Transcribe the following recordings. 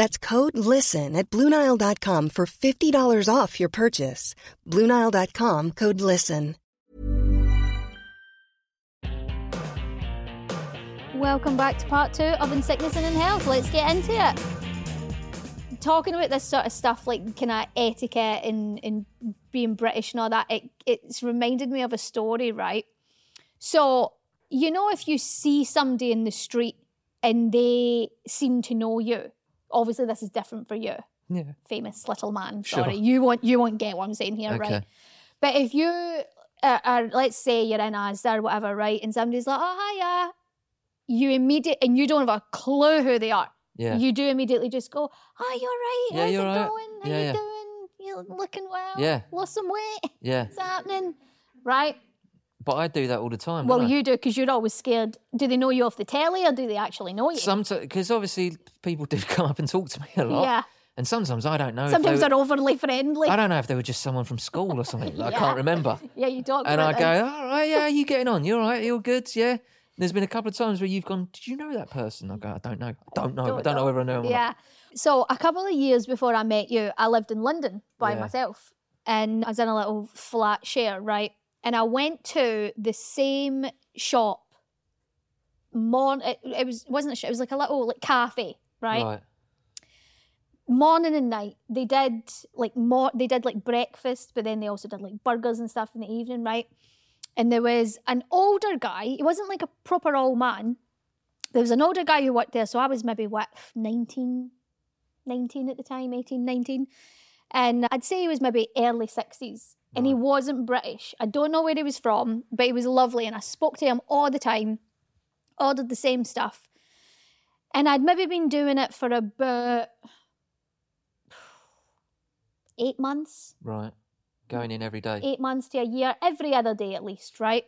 That's code LISTEN at Bluenile.com for $50 off your purchase. Bluenile.com code LISTEN. Welcome back to part two of In Sickness and in Health. Let's get into it. Talking about this sort of stuff, like kind of etiquette and, and being British and all that, it, it's reminded me of a story, right? So, you know, if you see somebody in the street and they seem to know you, obviously this is different for you, Yeah. famous little man. Sure. Sorry, you won't you won't get what I'm saying here, right? But if you are, are, let's say you're in Asda or whatever, right, and somebody's like, "Oh hiya," you immediate and you don't have a clue who they are. Yeah. You do immediately just go, "Hi, you're right. Yeah, How's you're it right. going? How Yeah, you yeah. doing? You're looking well. Yeah. Lost some weight. Yeah. What's happening?" Right. But I do that all the time. Well, don't you do because you're always scared. Do they know you off the telly or do they actually know you? Sometimes, because obviously people do come up and talk to me a lot. Yeah. And sometimes I don't know. if Sometimes they, they're overly friendly. I don't know if they were just someone from school or something. I can't remember. Yeah, you talk And I go, all right, yeah, you getting on? You're all right? You all good? Yeah. There's been a couple of times where you've gone, did you know that person? I go, I don't know. I don't know. I don't know whether I know not. Yeah. So a couple of years before I met you, I lived in London by Yeah. myself, and I was in a little flat share, right? And I went to the same shop. Morn, it, it was wasn't a shop. It was like a little like cafe, right? Right. Morning and night. They did like more. They did like breakfast, but then they also did like burgers and stuff in the evening, right? And there was an older guy. He wasn't like a proper old man. There was an older guy who worked there. So I was maybe what 19, 19 at the time, 18, 19. And I'd say he was maybe early 60s. And he wasn't British. I don't know where he was from, but he was lovely. And I spoke to him all the time, ordered the same stuff. And I'd maybe been doing it for about eight months Right. Going in every day. eight months to a year, every other day at least, right?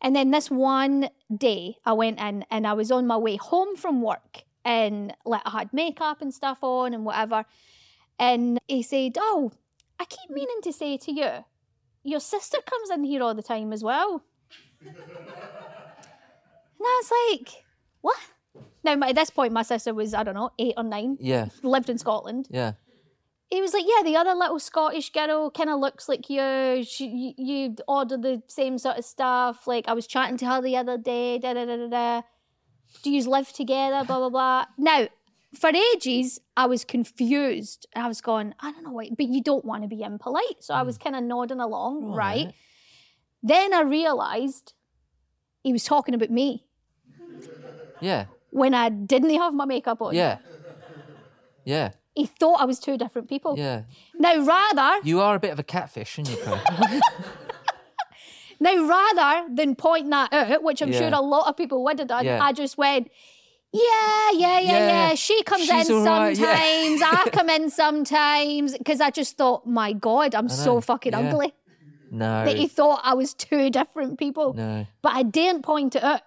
And then this one day I went in and I was on my way home from work and like I had makeup and stuff on and whatever. And he said, Oh, I keep meaning to say to you, your sister comes in here all the time as well. and I was like, What? Now, at this point, my sister was, I don't know, eight or nine, Yeah. lived in Scotland Yeah. he was like, yeah, the other little Scottish girl kind of looks like you. She, you. You order the same sort of stuff. Like I was chatting to her the other day. Da da da da da. Do you live together? Blah blah blah. Now, for ages, I was confused. I was going, I don't know why, but you don't want to be impolite, so I was mm. kind of nodding along, right? Right. Then I realised he was talking about me Yeah. when I didn't have my makeup on. Yeah. Yeah. He thought I was two different people. Yeah. Now, rather, You are a bit of a catfish, aren't you? Now, rather than point that out, which I'm Yeah. sure a lot of people would have done, Yeah. I just went, yeah, yeah, yeah, yeah. Yeah. She comes She's in right, yeah. sometimes. I come in sometimes. Because I just thought, my God, I'm so fucking yeah. ugly. no. That he thought I was two different people. No. But I didn't point it out.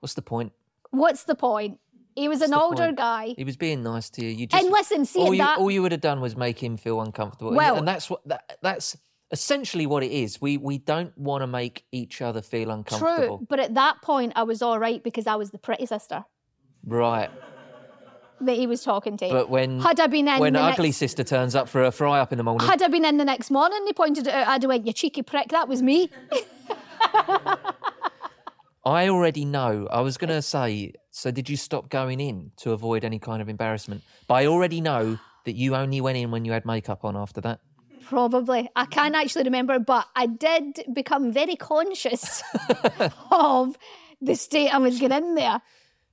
What's the point? What's the point? He was an older point? guy. He was being nice to you. You just And listen, see all you that. all you would have done was make him feel uncomfortable. And- Well- and that's what that, that's essentially what it is. We we don't want to make each other feel uncomfortable. True, but at that point, I was all right because I was the pretty sister Right. that he was talking to. But when had I been in when the ugly next, sister turns up for a fry up in the morning, had I been in the next morning, he pointed it out. I'd have went, "You cheeky prick, that was me." I already know. I was going to say, so did you stop going in to avoid any kind of embarrassment? But I already know that you only went in when you had makeup on after that. Probably. I can't actually remember, but I did become very conscious of the state I was getting in there.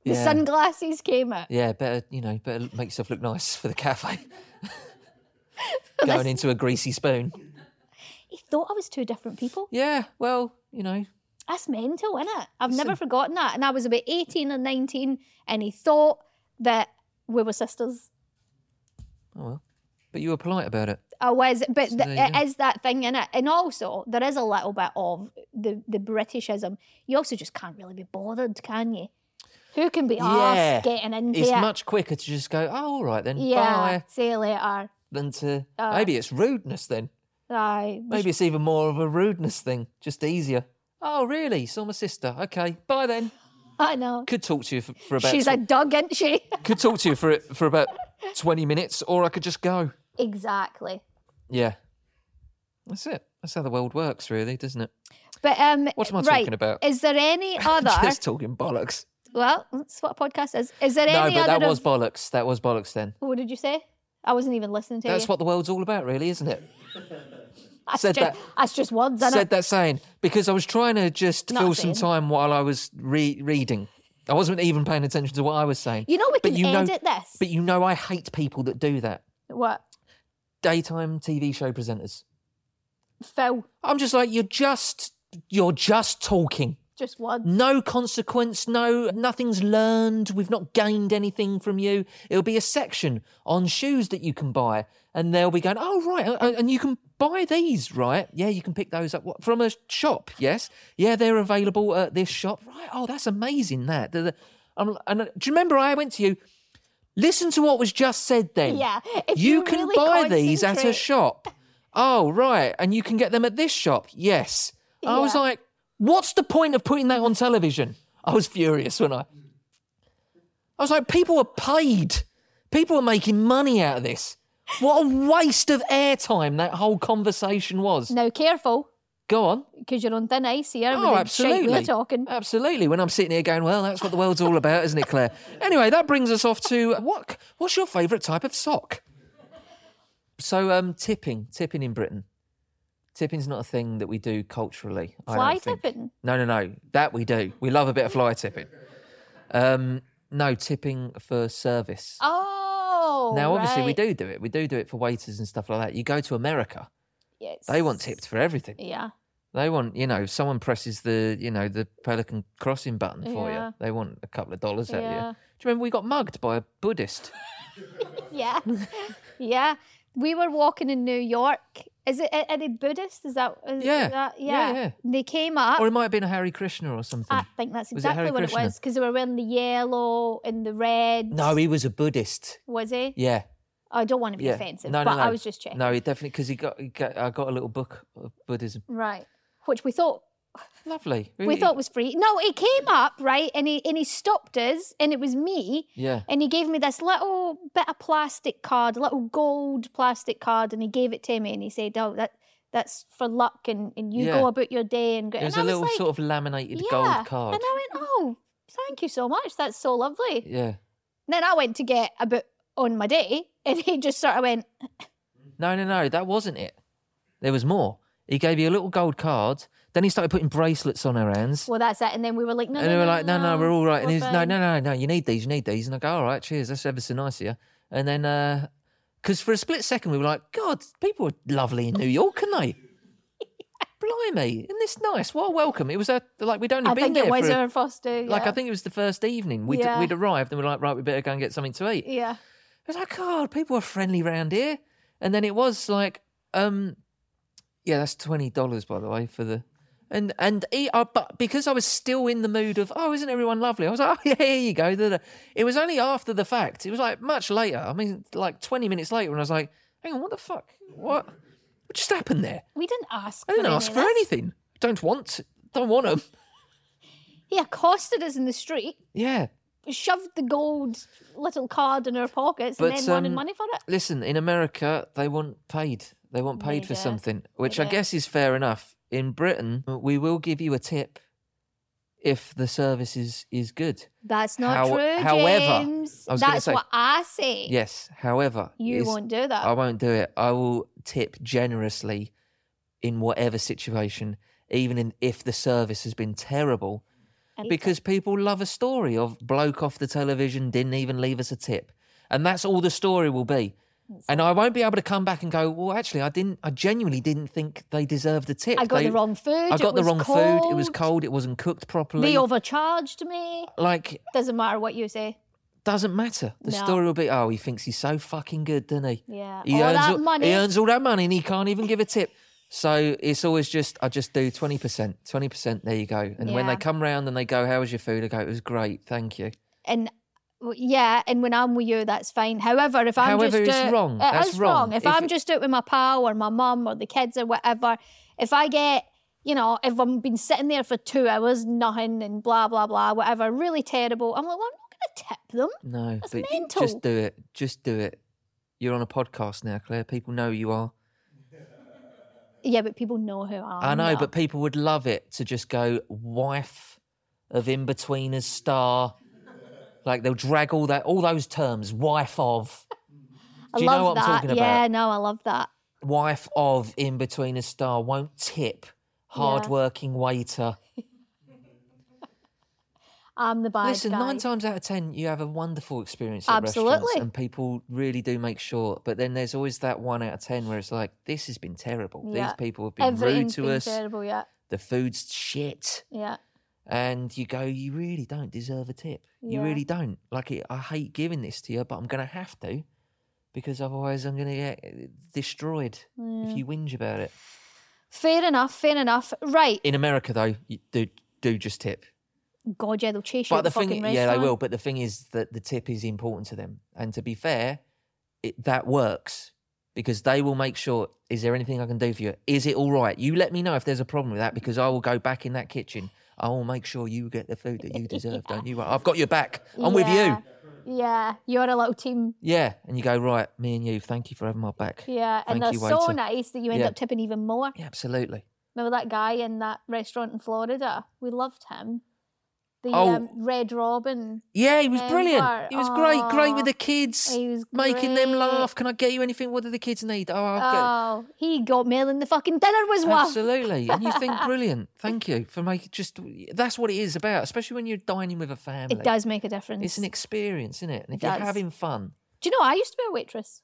The Yeah. sunglasses came out. Yeah, better, you know, better make yourself look nice for the cafe. going into a greasy spoon. He thought I was two different people. Yeah, well, you know, That's mental, isn't it? I've never forgotten that. And I was about 18 or 19, and he thought that we were sisters. oh well. But you were polite about it. I was, but So th- there you it is that thing in it. And also, there is a little bit of the, the Britishism. You also just can't really be bothered, can you? Who can be Yeah. asked getting into It's it? much quicker to just go, oh, all right then, yeah, bye, see you later. than to Uh, maybe it's rudeness then. Aye. Maybe it's even more of a rudeness thing, just easier. Oh, really? Saw my sister. Okay, bye then. I know. Could talk to you for, for about. She's a dog, isn't she? could talk to you for for about twenty minutes, or I could just go. exactly. Yeah, that's it. That's how the world works, really, doesn't it? But um, What am I right, talking about? Is there any other? just talking bollocks. Well, that's what a podcast is. Is there No, any but other? that was of- bollocks. That was bollocks. Then What did you say? I wasn't even listening to it. that's you. what the world's all about, really, isn't it? that's said just, that- That's just words, Said it? that saying because I was trying to just Not fill some time while I was re- reading. I wasn't even paying attention to what I was saying. You know we But can you know- edit this. But you know, I hate people that do that. What? Daytime TV show presenters. Phil. I'm just like, you're just, you're just talking. Just words. No consequence, no, nothing's learned. We've not gained anything from you. It'll be a section on shoes that you can buy, and they'll be going, oh, right, and you can buy these, right? Yeah, you can pick those up from a shop, yes? Yeah, they're available at this shop, right? Oh, that's amazing, that. The- the- and uh, do you remember I went to you? Listen to what was just said then. Yeah, if you, you can really buy these at a shop. Oh, right. And you can get them at this shop. Yes. I was like, what's the point of putting that on television? I was furious when I. I was like, people are paid. People are making money out of this. What a waste of airtime that whole conversation was. Now, careful, Go on. because you're on thin ice here. Oh, absolutely. We're talking. Absolutely. When I'm sitting here going, well, that's what the world's all about, isn't it, Clair? Anyway, that brings us off to what? What's your favourite type of sock? So, um, tipping, tipping in Britain. Tipping's not a thing that we do culturally. Fly tipping? No, no, no. That we do. We love a bit of fly tipping. Um, no, tipping for service. Oh. now, obviously, we do do it. We do do it for waiters and stuff like that. You go to America, Yes. they want tipped for everything. Yeah. They want, you know, someone presses the, you know, the Pelican crossing button for Yeah. you. They want a couple of dollars out of you. Do you remember we got mugged by a Buddhist? Yeah. yeah. We were walking in New York. Is it are they Buddhist? Is that is Yeah. that- Yeah, yeah. yeah. They came up. or it might have been a Hare Krishna or something. I think that's it exactly Hare what it was because they were wearing the yellow and the red. no, he was a Buddhist. was he? Yeah. I don't want to be Yeah. offensive, no, no, but no. I was just checking. No, he definitely, because he got, he got, I got a little book of Buddhism. Right. Which we thought Lovely. we really. thought was free. No, he came up right, and he and he stopped us, and it was me. Yeah. And he gave me this little bit of plastic card, a little gold plastic card, and he gave it to me, and he said, "Oh, that that's for luck, and, and you Yeah. go about your day." And go. It was and a I little like, sort of laminated yeah. gold card. And I went, "Oh, thank you so much. That's so lovely." Yeah. And Then I went to get a bit on my day, and he just sort of went, No, no, no, that wasn't it. There was more. He gave you a little gold card. Then he started putting bracelets on her hands. "Well, that's it." And then we were like, "No, and no, they were no, like, no, no, we're all right. And we're he's, no, no, no, no, you need these, you need these. And I go, all right, cheers, that's ever so nice of you. And then, because for a split second we were like, God, people are lovely in New York, aren't they? Blimey, isn't this nice? What a welcome. It was a, like, we'd only I been think there it was for, a- first day. like. I think it was the first evening. We'd, Yeah. we'd arrived and we are like, right, we better go and get something to eat. Yeah. I was like, God, people are friendly round here. And then it was like, um, yeah, that's twenty dollars by the way for the, and and he, uh, but because I was still in the mood of, oh, isn't everyone lovely? I was like, oh yeah, here you go. It was only after the fact. It was like much later. I mean, like twenty minutes later, and I was like, hang on, what the fuck? What? What just happened there? We didn't ask. I didn't ask for anything. Don't want. Don't want them. He accosted us in the street, Yeah. shoved the gold little card in our pockets, But, and then wanted um, money for it. Listen, in America, they want paid. They want paid for something, which I guess is fair enough. In Britain, we will give you a tip if the service is, is good. That's not how- true, however, James. I was gonna That's say- what I say. Yes. However, You it's- won't do that. I won't do it. I will tip generously in whatever situation, even in, if the service has been terrible, And- because people love a story of bloke off the television didn't even leave us a tip, and that's all the story will be. And I won't be able to come back and go, well, actually, I didn't. I genuinely didn't think they deserved a tip. I got They- the wrong food. I got the wrong food. It was cold, cold. It wasn't cooked properly. They overcharged me. like Doesn't matter what you say. doesn't matter. The No. story will be, oh, he thinks he's so fucking good, doesn't he? Yeah. He all earns that all, money. He earns all that money and he can't even give a tip. So it's always just I just do twenty percent, twenty percent. There you go. And when they come round and they go, "How was your food?" I go, "It was great, thank you." and yeah, and when I'm with you, that's fine. However, if I'm However, just it's out- wrong. it That's is wrong. If, If I'm it- just out with my pal or my mum or the kids or whatever, if I get you know, if I'm been sitting there for two hours, nothing and blah blah blah, whatever, really terrible. I'm like, well, I'm not going to tip them. No, That's but mental. just do it. Just do it. You're on a podcast now, Clair. People know you are. Yeah, but people know who I am. I know, but people would love it to just go wife of Inbetweeners star. Like they'll drag all that, all those terms. Wife of, I do you love know what that. I'm talking about? Yeah, no, I love that. wife of Inbetweener star won't tip. Hard-working waiter. I'm the bad Listen, guy. nine times out of ten, you have a wonderful experience at restaurants, and people really do make sure. But then there's always that one out of ten where it's like, this has been terrible. Yeah. These people have been rude Everything's to been us. terrible. Yeah, The food's shit, yeah. And you go, you really don't deserve a tip. You Yeah. really don't. Like, it, I hate giving this to you, but I'm going to have to because otherwise I'm going to get uh, destroyed if you whinge about it. Fair enough. Fair enough. Right. In America, though, do do just tip. God, yeah, they'll chase you. But the thing, fucking yeah, they will. But the thing is that the tip is important to them, and to be fair, it, that works because they will make sure. Is there anything I can do for you? Is it all right? You let me know if there's a problem with that because I will go back in that kitchen. I will make sure you get the food that you deserve. Don't you? I've got your back. I'm with you. Yeah, you're a little team. Yeah, and you go right. Me and you. Thank you for having my back. Yeah, and Thank they're you, so waiter. nice that you end Yeah. up tipping even more. Yeah, absolutely. Remember that guy in that restaurant in Florida? We loved him. The Oh. um, Red Robin. Yeah, he was Um, brilliant. He was great. Great with the kids. he was making them laugh. Can I get you anything? What do the kids need? Oh, I'll get. Oh, he got me and the fucking dinner was worth. Absolutely. And you think, brilliant. Thank you for making just that's what it is about, especially when you're dining with a family. It does make a difference. It's an experience, isn't it? And if It you're does. having fun, Do you know I used to be a waitress?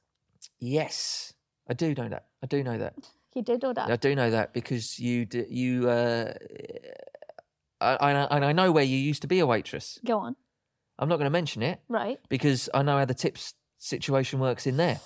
yes, I do know that. I do know that. You did know that. I do know that because you d- you uh, I, I and I know where you used to be a waitress. Go on. I'm not going to mention it Right. because I know how the tips situation works in there.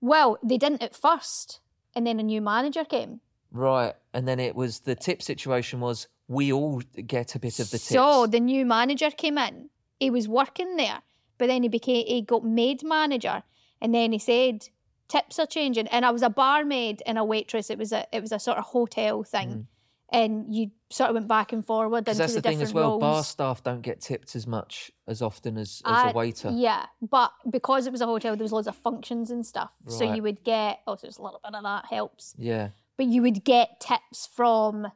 Well, they didn't at first, and then a new manager came. Right, and then it was the tip situation was we all get a bit of the tips. So the new manager came in. He was working there, but then he became he got made manager, and then he said tips are changing. And I was a barmaid and a waitress. It was a it was a sort of hotel thing, mm. And you sort of went back and forward into that's the, the, thing different as well. roles. Bar staff don't get tipped as much as often as, as Uh, a waiter. Yeah, but because it was a hotel, there was loads of functions and stuff. So you would get oh, so there's a little bit of that helps. Yeah. but you would get tips from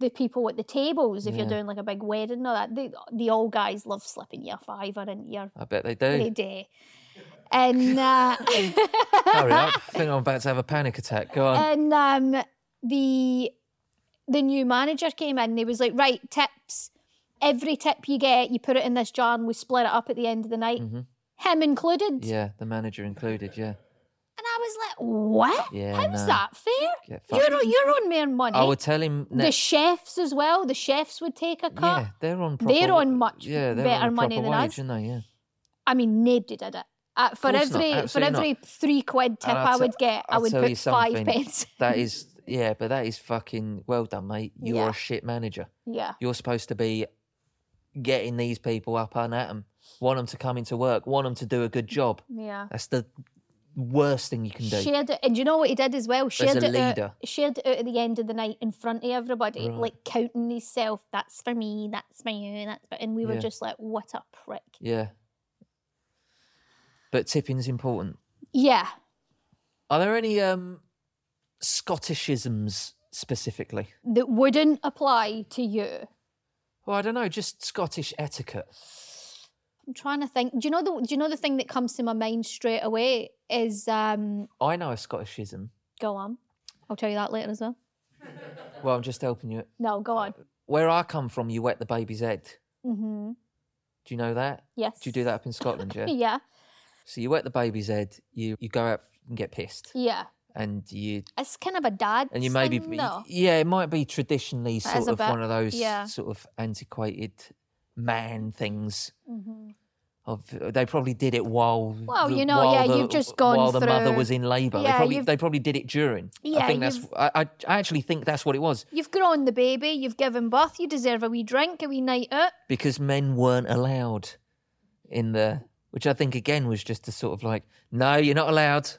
the people at the tables if you're doing like a big wedding or that. The, the old guys love slipping you a fiver into your I bet they do they do. And uh, Hurry up. I think I'm about to have a panic attack. Go on. and um, the the new manager came in and he was like, right, tips. Every tip you get, you put it in this jar and we split it up at the end of the night. Him included. Mm-hmm. yeah, the manager included. Yeah. And I was like, what? Yeah, How's no. that fair? You're, on- you're on more money. I would tell him. the chefs as well. The chefs would take a cut. yeah, they're on. Proper, They're on much yeah, they're better on money than wage, us. they? Yeah. I mean, nobody did it. Uh, for every for absolutely not. every three quid tip I would get, I would put five pence. That is, yeah, but that is fucking well done, mate. You're Yeah. a shit manager. yeah, You're supposed to be getting these people up and at them, want them to come into work, want them to do a good job. yeah. That's the worst thing you can do. Shared it, and you know what he did as well? Shared a it leader. Out, shared it out at the end of the night in front of everybody, like counting himself. That's for me. That's for you. That's for, and we were Yeah. just like, what a prick. Yeah. But tipping's important. Yeah. Are there any um Scottishisms specifically? That wouldn't apply to you. Well, I don't know, just Scottish etiquette. I'm trying to think. Do you know the Do you know the thing that comes to my mind straight away is um. I know a Scottishism. Go on. I'll tell you that later as well. Well, I'm just helping you. No, go on. Where I come from, you wet the baby's head. Mm-hmm. Do you know that? Yes. Do you do that up in Scotland? Yeah. Yeah. So you wet the baby's head. You you go out and get pissed, Yeah. And you It's kind of a dad. and you maybe though. yeah, it might be traditionally sort of bit- one of those yeah. sort of antiquated man things. Mhm. Of they probably did it while Well, the- you know, yeah, the- you've just gone while the mother was in labour. Yeah, they probably they probably did it during. Yeah, I think that's I, I I actually think that's what it was You've grown the baby. You've given birth. You deserve a wee drink, a wee night out. because men weren't allowed in the which I think again was just a sort of like no, you're not allowed.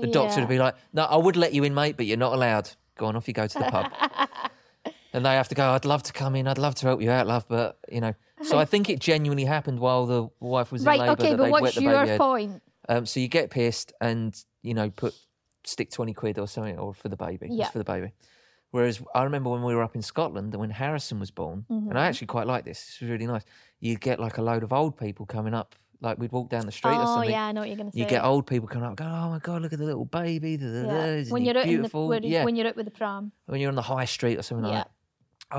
The doctor would be like, no, I would let you in, mate, but you're not allowed. Go on, off you go to the pub. and they have to go, I'd love to come in, I'd love to help you out, love, but, you know. So I think it genuinely happened while the wife was in Right. labour Okay, that but what's your point? Um, so you get pissed and, you know, put, stick 20 quid or something, or for the baby. It's Yeah. for the baby. Whereas I remember when we were up in Scotland, and when Harrison was born, and Mm-hmm. I actually quite like this, this was really nice. You'd get like a load of old people coming up, like we'd walk down the street or Oh something. yeah, I know what you're gonna say. You get old people coming up, going, "Oh my god, look at the little baby! Da, da, da, Yeah. When you're out the beautiful?" when, yeah, when you're out with the pram. when you're on the high street or something Yeah. like that.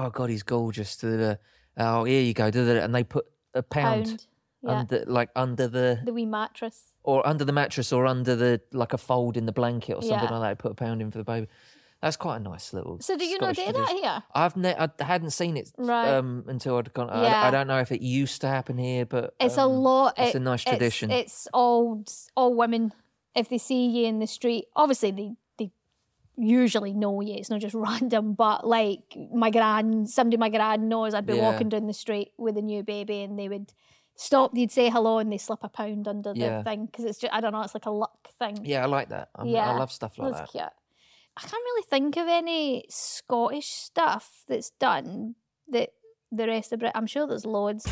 Oh god, he's gorgeous! Da. Oh, here you go, and they put a pound, Pound. Yeah. under, like under the the wee mattress. or under the mattress or under the like a fold in the blanket or something like that. Put a pound in for the baby. That's quite a nice little. So do you not Scottish do that tradition. here? I've ne- I hadn't seen it Right. um, until I'd gone. I, Yeah. I don't know if it used to happen here, but It's a um, lot. It's it- a nice tradition. It's, all all women. If they see you in the street, obviously they they usually know you. It's not just random. But like my gran, somebody my gran knows, I'd be Yeah. walking down the street with a new baby, and they would stop. They'd say hello, and they slip a pound under the thing because it's just I don't know. It's like a luck thing. yeah, I like that. I'm, Yeah, I love stuff like That's that. cute. I can't really think of any Scottish stuff that's done that the rest of Brit. I'm sure there's loads.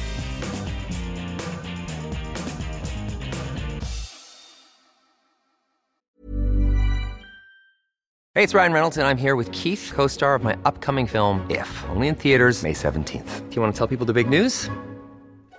Hey, it's Ryan Reynolds, and I'm here with Keith, co star of my upcoming film, If, only in theaters, May 17th. Do you want to tell people the big news?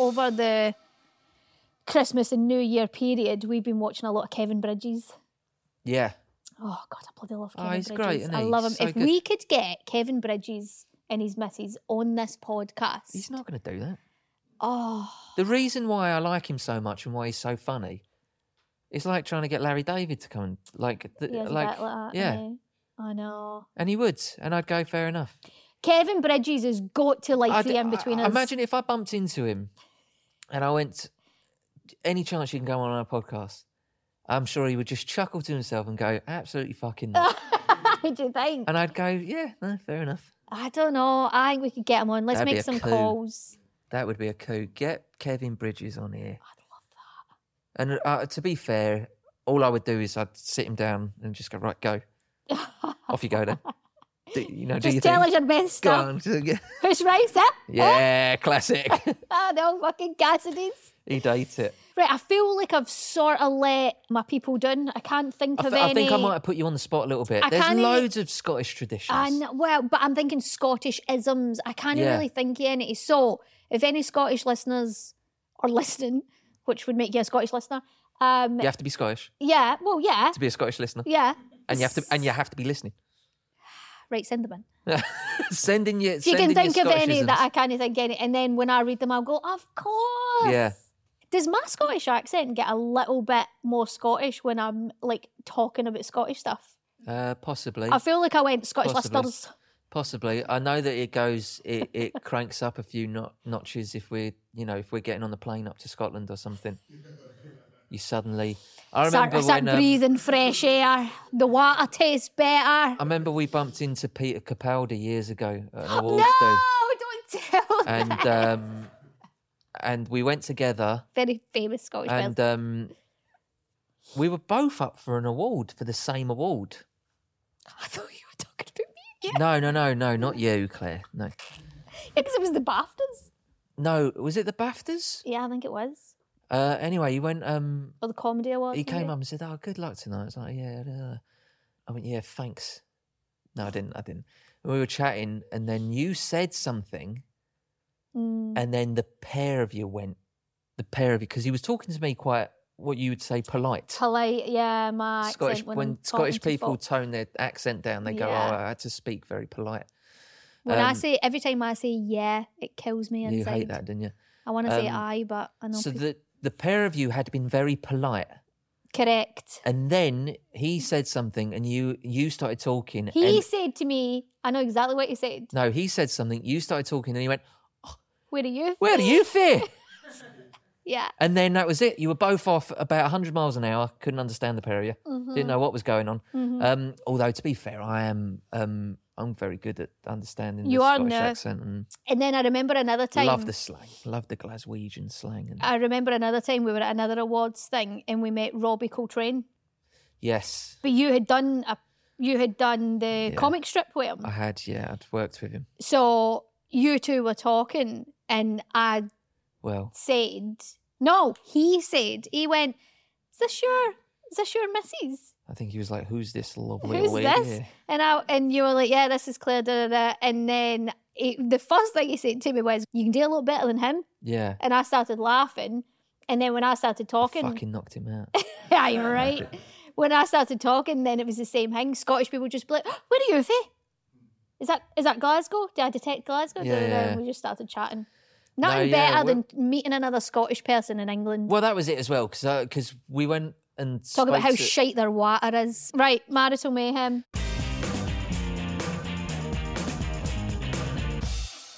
Over the Christmas and New Year period, we've been watching a lot of Kevin Bridges. Yeah. Oh God, I bloody love Oh, Kevin he's Bridges. great, isn't I love him. So if good. we could get Kevin Bridges and his missus on this podcast, He's not going to do that. Oh, The reason why I like him so much and why he's so funny is like trying to get Larry David to come and like, th- he like, like that, yeah? I know. and he would, and I'd go fair enough. Kevin Bridges has got to like I'd- the Inbetweeners. Imagine if I bumped into him and I went, any chance you can go on our podcast? I'm sure he would just chuckle to himself and go, absolutely fucking not. What do you think? and I'd go, yeah, no, fair enough. I don't know. I think we could get him on. Let's That'd be make a some coup. calls. That would be a coup. Get Kevin Bridges on here. I'd love that. And uh, to be fair, all I would do is I'd sit him down and just go, right, go. Off you go then. Do, you know, Just you tell think? us your best stuff. on. so, yeah. Who's right, sir? Yeah, classic. Ah, the old fucking Cassidy's. He'd hate it. Right, I feel like I've sort of let my people down. I can't think I, of th- I think I might have put you on the spot a little bit. I There's loads of Scottish traditions. I know, well, but I'm thinking Scottish isms. I can't Yeah. really think of any. So, if any Scottish listeners are listening, which would make you a Scottish listener, um, You have to be Scottish yeah, well, yeah, to be a Scottish listener, yeah, and you have to and you have to be listening. Right, send them in. sending you. If you can think of any that I can't think any, and then when I read them, I'll go, of course. Yeah. Does my Scottish accent get a little bit more Scottish when I'm like talking about Scottish stuff? Uh, possibly. I feel like I went Scottish Possibly. listeners. Possibly. I know that it goes, it, it cranks up a few not, notches if we're, you know, if we're getting on the plane up to Scotland or something. You suddenly. I Start, remember I start when. um, breathing fresh air. The water tastes better. I remember we bumped into Peter Capaldi years ago at an awards no, do, don't tell and that. um, and we went together, Very famous Scottish and um, we were both up for an award for the same award. I thought you were talking about me. Yeah, No, no, no, no, not you, Clair. No, because it was the BAFTAs. no. Was it the Baftas? Yeah, I think it was. Uh, anyway, he went. Um, Or the comedy awards. he came up and said, "Oh, good luck tonight." I was like, "Yeah." Uh. I went, "Yeah, thanks." No, I didn't. I didn't. We were chatting, and then you said something, Mm. and then the pair of you went. The pair of you, because he was talking to me quite what you would say polite. Polite, yeah, my Scottish when, when, Scottish talking to people tone their accent down, they go, Yeah. "Oh, I had to speak very polite." When I um, say every time I say yeah, it kills me inside. You hate that, didn't you? I want to say Um, I, but I know. So peop- the the pair of you had been very polite, Correct. and then he said something, and you you started talking. He and, said to me, I know exactly what he said. no, he said something. You started talking, and he went, Where are you? "Where do you fear?" Yeah. And then that was it. You were both off about 100 miles an hour. Couldn't understand the pair of you. Mm-hmm. Didn't know what was going on. Um, although, to be fair, I am um, I'm very good at understanding You the are Scottish now. accent and And then I remember another time. love the slang. Love the Glaswegian slang. And, I remember another time we were at another awards thing and we met Robbie Coltrane. yes, But you had done a, you had done the comic strip with him. I had. Yeah, I'd worked with him. So you two were talking and I Well, said, no, he said, he went, is this your, is this your missus? I think he was like, "Who's this lovely Who's lady?" this? And I, and you were like, yeah, this is Clair, da, da, da. And then he, the first thing he said to me was, you can do a little better than him. Yeah, And I started laughing. And then when I started talking, fucking knocked him out. yeah, you're right. When I started talking, then it was the same thing. Scottish people just be like, oh, where are you, Faye? Is that is that Glasgow? Did I detect Glasgow? Yeah, yeah. And we just started chatting. Nothing No, yeah, better than meeting another Scottish person in England. well, that was it as well, because because uh, we went and Talk about how to- shite their water is. Right, marital mayhem.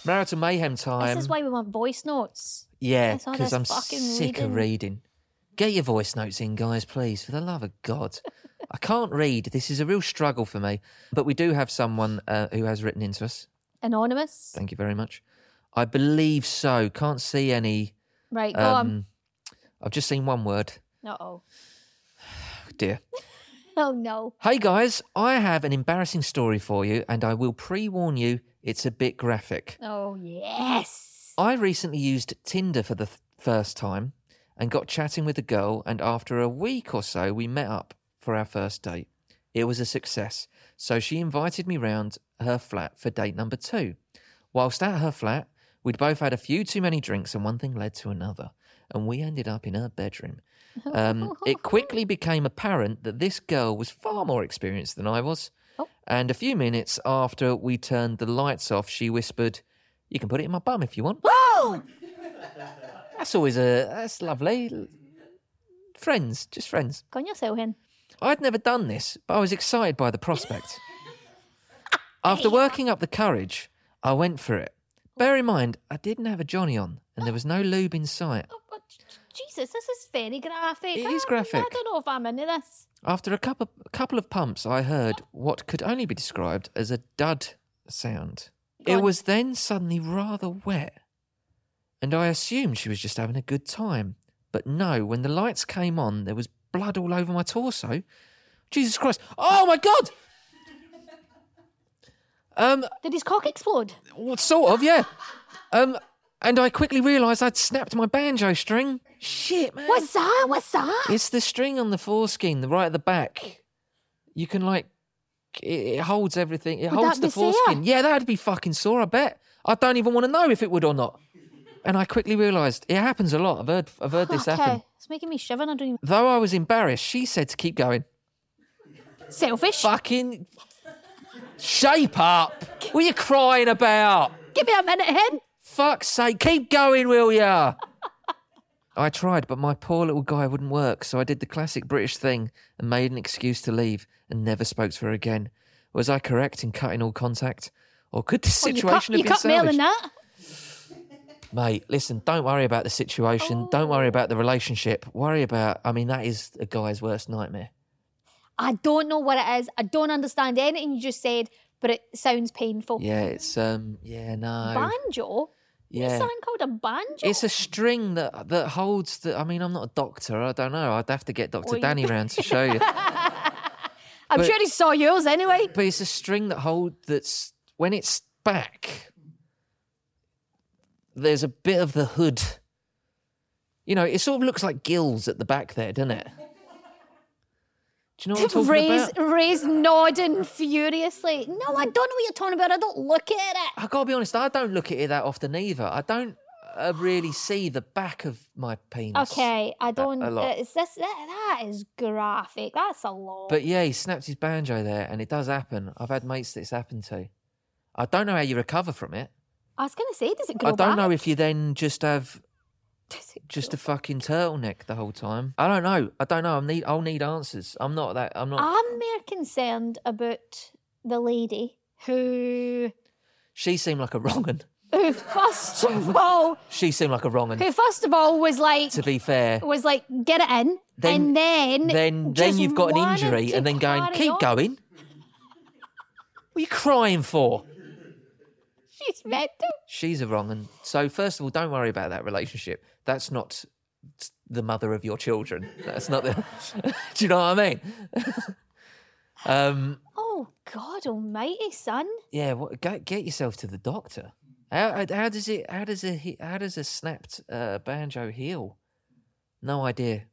marital mayhem time. this is why we want voice notes. Yeah, because I'm fucking sick of reading. reading. Get your voice notes in, guys, please, for the love of God. I can't read. This is a real struggle for me. But we do have someone uh, who has written into us. Anonymous. Thank you very much. I believe so. Can't see any. Right, go on. Um, I've just seen one word. Uh oh. Dear. Oh no. Hey guys, I have an embarrassing story for you, and I will pre warn you it's a bit graphic. Oh yes. I recently used Tinder for the th- first time and got chatting with a girl, and after a week or so, we met up for our first date. It was a success, so she invited me round her flat for date number two. Whilst at her flat, we'd both had a few too many drinks, and one thing led to another, and we ended up in her bedroom. Um, it quickly became apparent that this girl was far more experienced than I was. Oh. And a few minutes after we turned the lights off, she whispered, You can put it in my bum if you want. Oh! That's always a that's lovely. Friends, just friends. On yourself. I'd never done this, but I was excited by the prospect. After working up the courage, I went for it. Bear in mind, I didn't have a Johnny on, and there was no lube in sight. Jesus, this is very graphic. It is I- graphic. I don't know if I'm into this. After a couple, a couple of pumps, I heard what could only be described as a dud sound. Go It on. was then suddenly rather wet, and I assumed she was just having a good time. But no, when the lights came on, there was blood all over my torso. Jesus Christ! Oh my God! Um, Did his cock explode? well, sort of, yeah. Um, and I quickly realised I'd snapped my banjo string. Shit, man. What's that? What's that? It's the string on the foreskin, the right at the back. You can like, it, it holds everything. It Would holds that the be sore? foreskin. Yeah, that'd be fucking sore. I bet. I don't even want to know if it would or not. And I quickly realised it happens a lot. I've heard, I've heard this okay. happen. It's making me shiver. and I don't even. Though I was embarrassed, she said to keep going. Selfish. Fucking shape up. What are you crying about? Give me a minute, hen. Fuck's sake, keep going, will ya? I tried, but my poor little guy wouldn't work, so I did the classic British thing and made an excuse to leave and never spoke to her again. Was I correct in cutting all contact? Or could the Well, you situation cut, you have been cut salvaged? that. Mate, listen, don't worry about the situation. Don't worry about the relationship. Worry about, I mean, that is a guy's worst nightmare. I don't know what it is. I don't understand anything you just said, but it sounds painful. Yeah, it's, um, yeah, no. Banjo? Yeah. There's something called a banjo? It's a string that that holds the. I mean, I'm not a doctor. I don't know. I'd have to get Doctor Well, you- Danny round to show you. I'm but- sure he saw yours anyway. But it's a string that hold that's when it's back. There's a bit of the hood. You know, it sort of looks like gills at the back there, doesn't it? Do you know what I'm talking Ray's, about? Ray's nodding furiously. No, I don't know what you're talking about. I don't look at it. I gotta be honest. I don't look at it that often either. I don't uh, really see the back of my penis. Okay, I don't. a lot. It's this, that, that is graphic. That's a lot. But yeah, he snapped his banjo there, and it does happen. I've had mates that it's happened to. I don't know how you recover from it. I was going to say, does it grow I don't know if you then just have just a fucking turtleneck the whole time. I don't know. I don't know. I need. I'll need answers. I'm not that. I'm not. I'm more concerned about the lady who, she seemed like a wrong un. who first of all, She seemed like a wrong un. who first of all was like, To be fair, was like, get it in, Then- and then, then then you've got an injury, and then going, keep on. going. What are you crying for? She's meant to. She's a wrong un. So first of all, don't worry about that relationship. That's not the mother of your children. That's not the. Do you know what I mean? um. Oh God Almighty, son! Yeah, what, go, get yourself to the doctor. How, how does it? How does a how does a snapped uh, banjo heal? No idea,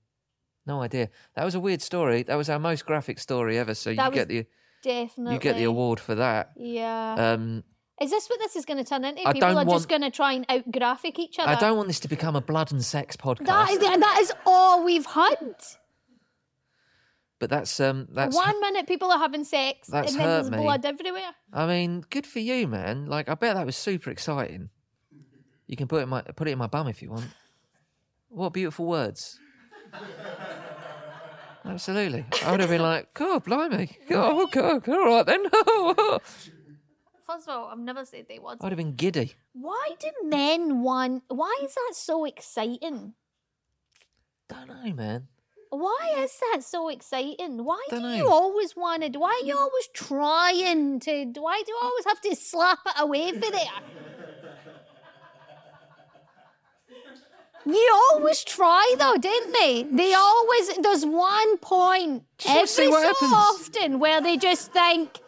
no idea. That was a weird story. That was our most graphic story ever. So you That was get the Definitely, you get the award for that. Yeah. Um, Is this what this is going to turn into? I People are want- just going to try and out graphic each other. I don't want this to become a blood and sex podcast. That is, that is all we've had. but that's um that's. One minute people are having sex, that's and then there's me. blood everywhere. I mean, good for you, man. Like I bet that was super exciting. You can put it in my put it in my bum if you want. What beautiful words. Absolutely. I would have been like, God, blimey. Oh, okay, all right then. First of all, I've never said they would. I would have been giddy. Why do men want? Why is that so exciting? Don't know, man. Why is that so exciting? Why do Dunno. you always want to? Why are you always trying to? Why do you always have to slap it away for there? You always try though, didn't they? They always there's one point Just wanna every see what so happens. often where they just think,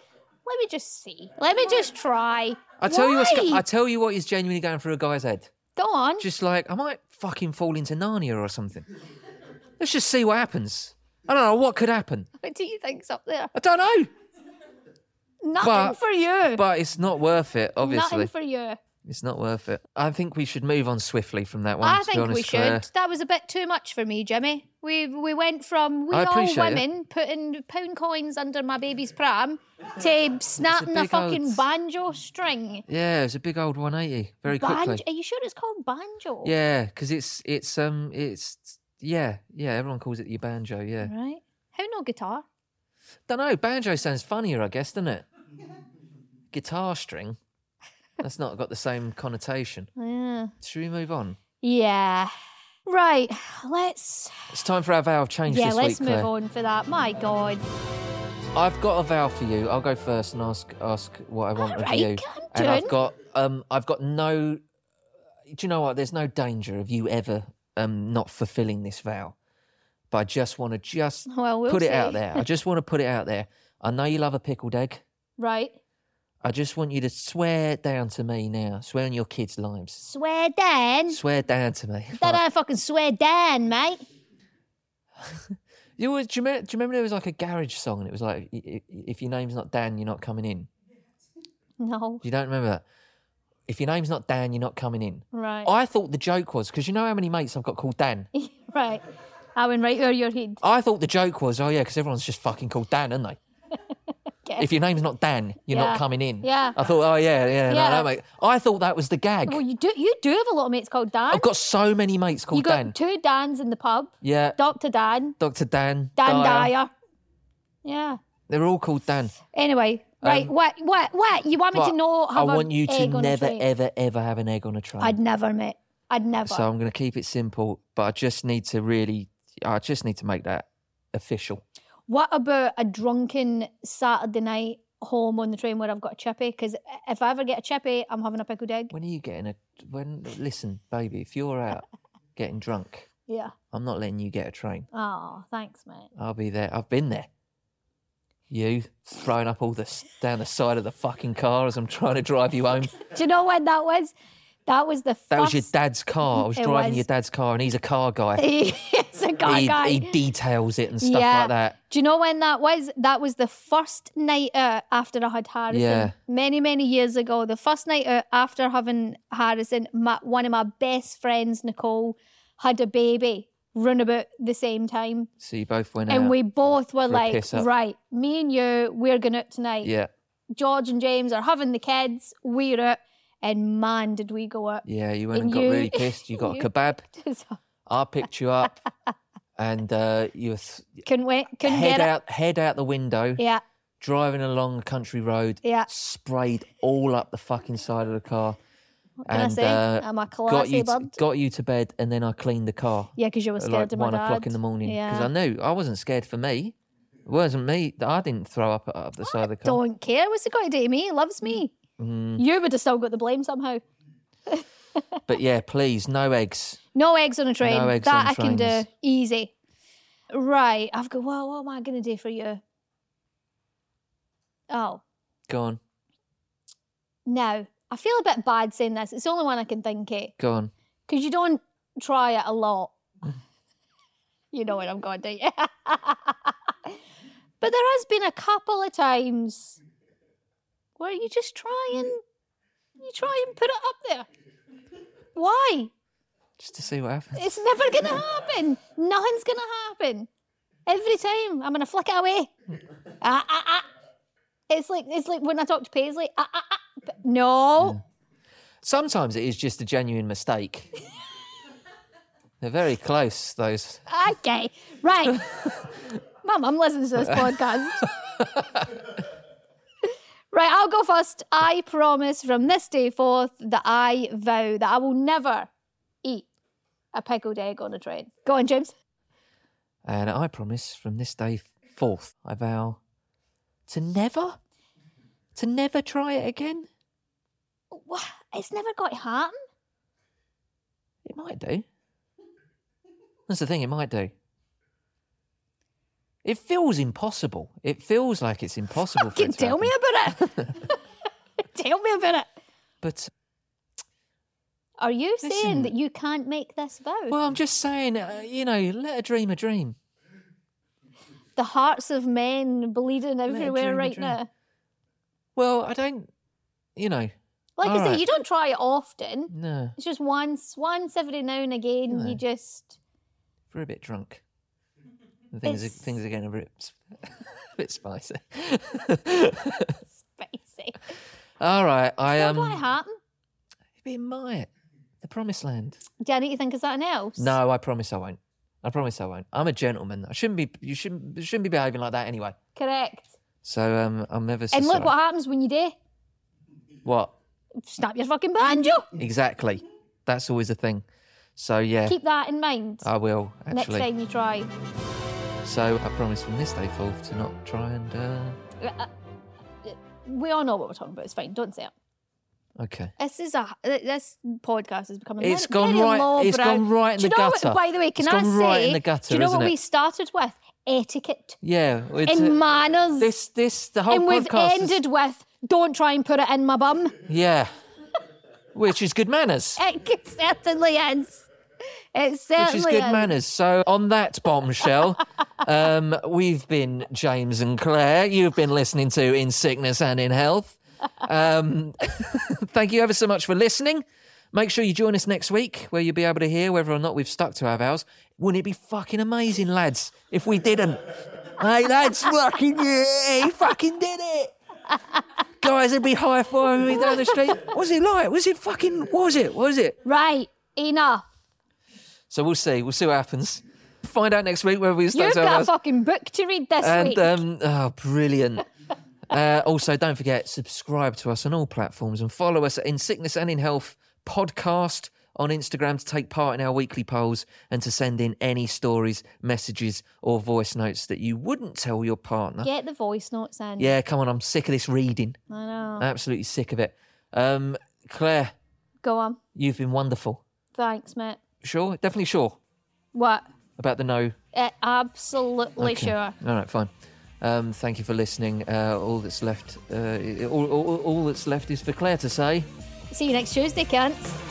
let me just see, let me just try. I tell you what's go- I tell you what is genuinely going through a guy's head. Go on. Just like I might fucking fall into Narnia or something. Let's just see what happens. I don't know what could happen. what do you think's up there? I don't know. Nothing But- for you. But it's not worth it, obviously. Nothing for you. It's not worth it. I think we should move on swiftly from that one. I to be think honest, we should. Clair. That was a bit too much for me, Jimmy. We we went from we all appreciate it. women putting pound coins under my baby's pram to snapping a, big fucking old- banjo string. Yeah, it's a big old 180 very Banjo? quickly. Are you sure it's called banjo? Yeah, because it's it's um it's yeah yeah everyone calls it your banjo. Yeah, Right. How no guitar? don't know. Banjo sounds funnier, I guess, doesn't it? Guitar string. That's not got the same connotation. Yeah. Should we move on? Yeah. Right. Let's. It's time for our vow of change yeah. this Let's move Clair. on for that. My God. I've got a vow for you. I'll go first and ask ask what I want of Alright, you. on, and I've got um I've got no. Do you know what? There's no danger of you ever um not fulfilling this vow, but I just want to just Well, we'll put it out there. I just want to put it out there. I know you love a pickled egg. Right. I just want you to swear down to me now. Swear on your kids' lives. Swear Dan. Swear down to me. That I fucking swear Dan, mate. You always, do, you remember, do you remember there was like a garage song and it was like, "I- i- if your name's not Dan, you're not coming in? No. You don't remember that? If your name's not Dan, you're not coming in. Right. I thought the joke was, because you know how many mates I've got called Dan? right. I went right over your head. I thought the joke was, oh yeah, because everyone's just fucking called Dan, aren't they? If your name's not Dan, you're Yeah. not coming in. Yeah. I thought, oh yeah, yeah, Yeah. no, no, mate. I thought that was the gag. Well, you do you do have a lot of mates called Dan. I've got so many mates called you got Dan. two Dans in the pub. Yeah, Dr. Dan, Dr. Dan, Dan Dyer. Dyer. Yeah. They're all called Dan. Anyway, right. Um, what? What? What? You want me to know? I want you to egg on a never, ever, ever have an egg on a train. I'd never, mate. I'd never. So I'm going to keep it simple, but I just need to really, I just need to make that official. What about a drunken Saturday night home on the train where I've got a chippy? Because if I ever get a chippy, I'm having a pickled egg. When are you getting a? When listen, baby, if you're out getting drunk, Yeah. I'm not letting you get a train. Oh, thanks, mate. I'll be there. I've been there. You throwing up all this down the side of the fucking car as I'm trying to drive you home. Do you know when that was? That was the That was your dad's car. I was driving was. your dad's car, and he's a car guy. It's a guy. he, guy. he details it and stuff yeah. like that. Do you know when that was? That was the first night out after I had Harrison. Yeah. Many, many years ago. The first night out after having Harrison, my, one of my best friends, Nicole, had a baby run about the same time. So you both went out. And we both were like, right, me and you, we're going out tonight. Yeah, George and James are having the kids, we're out. And man, did we go up. yeah. You went And and got you- really pissed. You got you- a kebab. I picked you up, and uh, you were th- couldn't wait, couldn't head get it. out, head out the window, Yeah, driving along a country road. Yeah. sprayed all up the fucking side of the car. what can I and say? uh, I'm a got you, to, got you to bed, and then I cleaned the car. Yeah, because you were scared like of my one o'clock in the morning because Yeah. I knew I wasn't scared for me. It wasn't me. I didn't throw up up the side of the car. Don't care. What's it got to do to me? He loves me. Mm. You would have still got the blame somehow. But yeah, please, no eggs. No eggs on a train. No eggs that on I can do easy. Right. I've got. Well, what am I going to do for you? Oh, Go on, no. I feel a bit bad saying this. It's the only one I can think of go on. because you don't try it a lot. you know what I'm going to do. but there has been a couple of times where you just try and you try and put it up there. Why? Just to see what happens. It's never going to happen. Nothing's going to happen. Every time I'm going to flick it away. ah, ah, ah. It's like it's like when I talk to Paisley. Ah, ah, ah. But no. Sometimes it is just a genuine mistake. They're very close. Those. Okay. Right. Mum, I'm listening to this podcast. Right, I'll go first. I promise from this day forth that I vow that I will never eat a pickled egg on a train. Go on, James. And I promise from this day forth, I vow to never, to never try it again. What? It's never got to happen. It might do. That's the thing, it might do. It feels impossible. It feels like it's impossible for Can it tell me happen. about it. tell me about it. But, Are you saying that you can't make this vow? well, I'm just saying, uh, you know, let a dream a dream. the hearts of men bleeding everywhere right now. Well, I don't, you know, Like I All say, right. you don't try it often. no, It's just once, once every now and again. Yeah. You just we're a bit drunk. Things, are, things are getting a bit, a bit spicy. spicy. All right, I am. um, not going to happen. it might. The promised land. Do you think to that an else? No, I promise I won't. I promise I won't. I'm a gentleman. I shouldn't be. You shouldn't. you shouldn't be behaving like that anyway. Correct. So um, I'm never. So and look sorry. what happens when you do. What Snap your fucking banjo. exactly? That's always a thing. So yeah, Keep that in mind I will next actually. time you try. So I promise from this day forth to not try and. Uh, We all know what we're talking about. It's fine. Don't say it. okay. This is a this podcast is becoming It's very, gone very right- lowbrow. it's gone right in Do you the know what- gutter. by the way, can It's I say? right in the gutter, do you know what it? we started with? Etiquette Yeah. And uh, manners. this this the whole and we've podcast. is- ended with Don't try and put it in my bum. Yeah. Which is good manners. It certainly is. It certainly Which is good is. manners. So, on that bombshell, um, we've been James and Clair. You've been listening to In Sickness and in Health. Um, thank you ever so much for listening. Make sure you join us next week where you'll be able to hear whether or not we've stuck to our vows. Wouldn't it be fucking amazing, lads, if we didn't? hey, lads, fucking yeah, he fucking did it. Guys it'd be high fiving me down the street. What was it like? Was it fucking, what was it? What was it? Right, enough. So we'll see. We'll see what happens. Find out next week whether we stuck You've got a fucking book to read this And week. um, oh, brilliant. uh, also, don't forget subscribe to us on all platforms and follow us at In Sickness and in Health podcast on Instagram to take part in our weekly polls and to send in any stories, messages, or voice notes that you wouldn't tell your partner. Get the voice notes in. Yeah, come on, I'm sick of this reading. I know. Absolutely sick of it. Um, Clair, Go on. you've been wonderful. Thanks, mate. Sure, definitely sure What? about the no Uh, absolutely Okay. sure. All right, fine. Um, thank you for listening. Uh, all that's left, uh, all, all, all that's left is for Clair to say. See you next Tuesday, cunts.